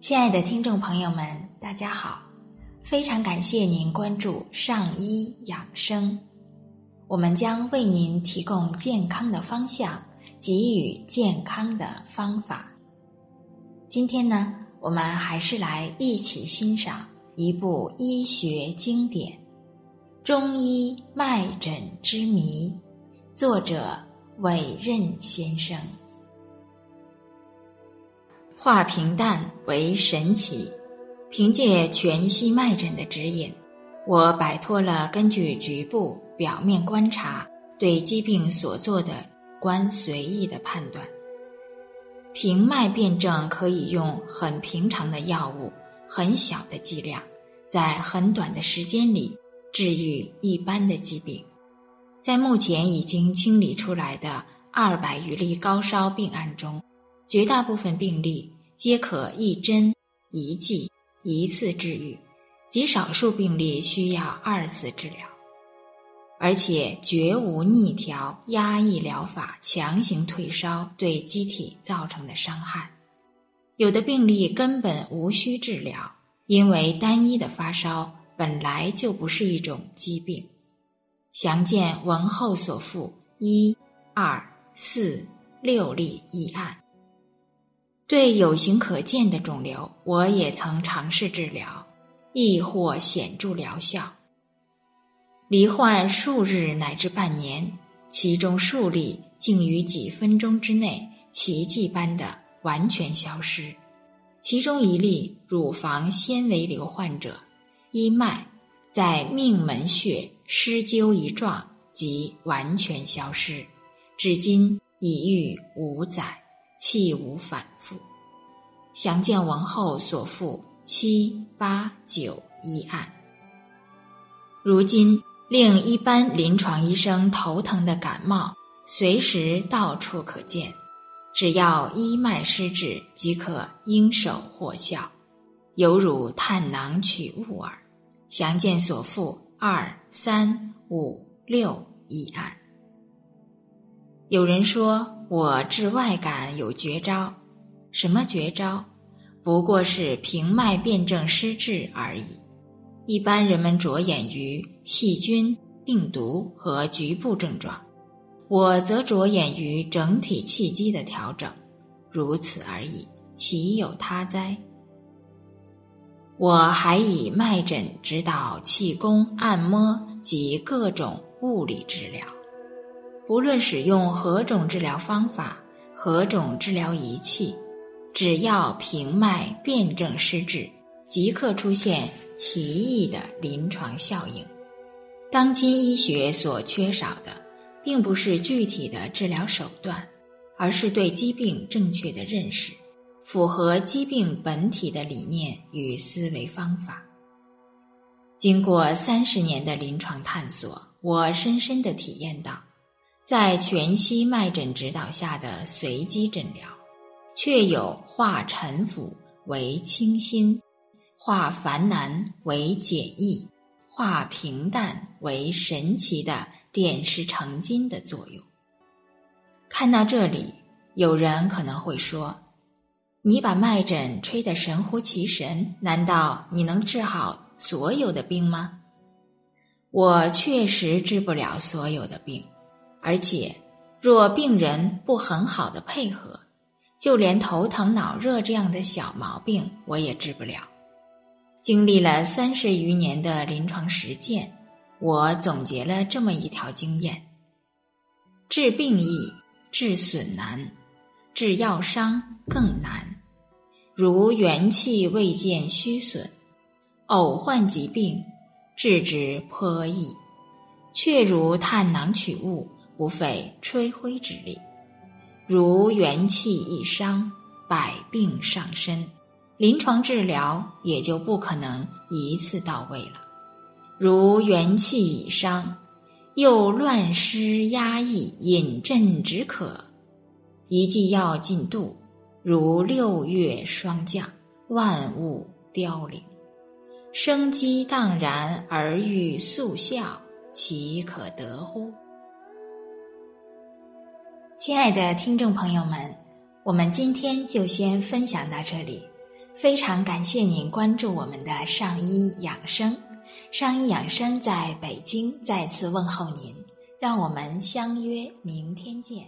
亲爱的听众朋友们，大家好！非常感谢您关注上医养生，我们将为您提供健康的方向，给予健康的方法。今天呢，我们还是来一起欣赏一部医学经典《中医脉诊之谜》，作者韦任先生。化平淡为神奇。凭借全息脉诊的指引，我摆脱了根据局部表面观察对疾病所做的观随意的判断。平脉辨证可以用很平常的药物、很小的剂量，在很短的时间里治愈一般的疾病。在目前已经清理出来的二百余例高烧病案中，绝大部分病例皆可一针一剂一次治愈，极少数病例需要二次治疗，而且绝无逆调、压抑疗法、强行退烧对机体造成的伤害。有的病例根本无需治疗，因为单一的发烧本来就不是一种疾病。详见文后所附一、二、四、六例一案。对有形可见的肿瘤，我也曾尝试治疗，亦获显著疗效。罹患数日乃至半年，其中数例竟于几分钟之内奇迹般的完全消失。其中一例乳房纤维瘤患者，一脉在命门穴施灸一撞即完全消失，至今已愈五载。气无反复，详见文后所附七八九一案。如今令一般临床医生头疼的感冒，随时到处可见，只要一脉施治，即可应手获效，犹如探囊取物耳。详见所附二三五六一案。有人说。我治外感有绝招，什么绝招？不过是平脉辨证施治而已。一般人们着眼于细菌、病毒和局部症状，我则着眼于整体气机的调整，如此而已，岂有他哉？我还以脉诊指导气功、按摩及各种物理治疗。不论使用何种治疗方法、何种治疗仪器，只要平脉辨证施治，即刻出现奇异的临床效应。当今医学所缺少的，并不是具体的治疗手段，而是对疾病正确的认识，符合疾病本体的理念与思维方法。经过三十年的临床探索，我深深的体验到。在全息脉诊指导下的随机诊疗，却有化沉浮为清新，化繁难为简易，化平淡为神奇的点石成金的作用。看到这里，有人可能会说：“你把脉诊吹得神乎其神，难道你能治好所有的病吗？”我确实治不了所有的病。而且，若病人不很好的配合，就连头疼脑热这样的小毛病我也治不了。经历了三十余年的临床实践，我总结了这么一条经验：治病易，治损难；治药伤更难。如元气未见虚损，偶患疾病，治之颇易，却如探囊取物。不费吹灰之力，如元气一伤，百病上身，临床治疗也就不可能一次到位了。如元气已伤，又乱失压抑，饮鸩止渴，一剂药进度，如六月霜降，万物凋零，生机荡然而欲速效，岂可得乎？亲爱的听众朋友们，我们今天就先分享到这里，非常感谢您关注我们的上医养生，上医养生在北京再次问候您，让我们相约明天见。